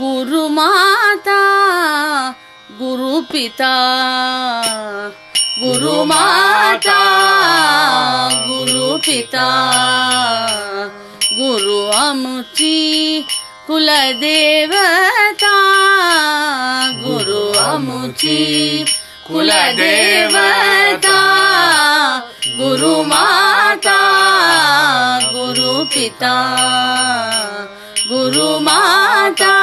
गुरु माता गुरु पिता गुरु माता गुरु पिता गुरु आमची कुलदेवता, गुरु अमुची कुल देवता गुरु माता गुरु पिता गुरु माता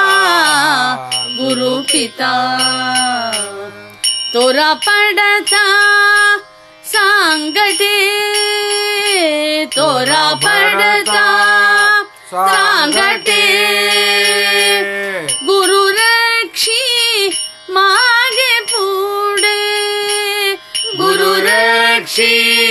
गुरु पिता तोरा पडता सांगते तोरा पडता सांगते गुरु रक्षी मागे पुढे गुरु रक्षी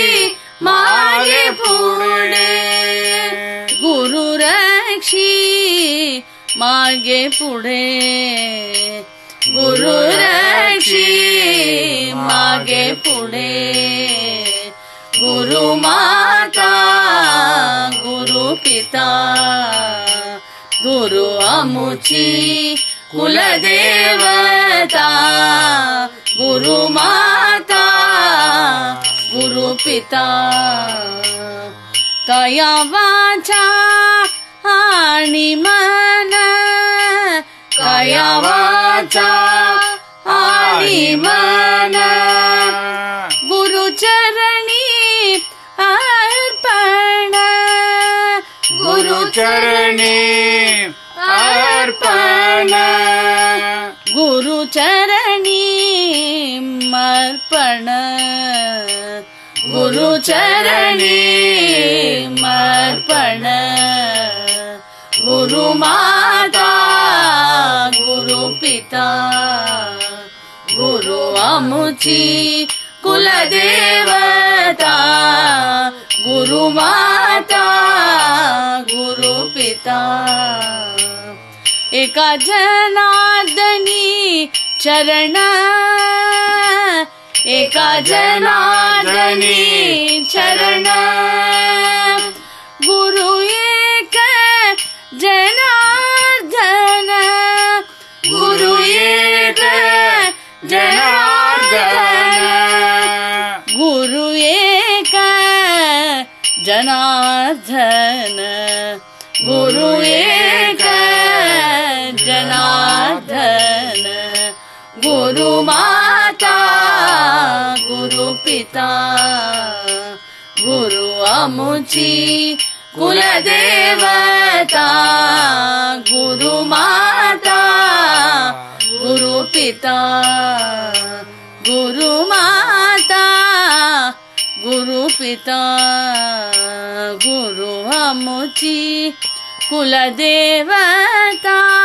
मागे पुढे। गुरु रक्षी मागे पुढे। गुरु माता, गुरु पिता, गुरु आमुची, कुलदेवता, गुरु माता, गुरु पिता। कया वाचा आणि मन गुरुचरणी अर्पण। गुरुचरणी अर्पण। गुरुचरणीर्पण गुरुचरणीर्पण गुरुमा पिता गुरु आमुची कुलदेवता गुरु माता गुरु पिता। एका जनार्दनी चरण एका जनार्दनी चरण। जनार्दन गुरु एक जनार्दन गुरु माता गुरु पिता गुरु आमुची कुलदेवता गुरु माता गुरु पिता गुरु माता गुरु पिता गुरु कुलदेवता।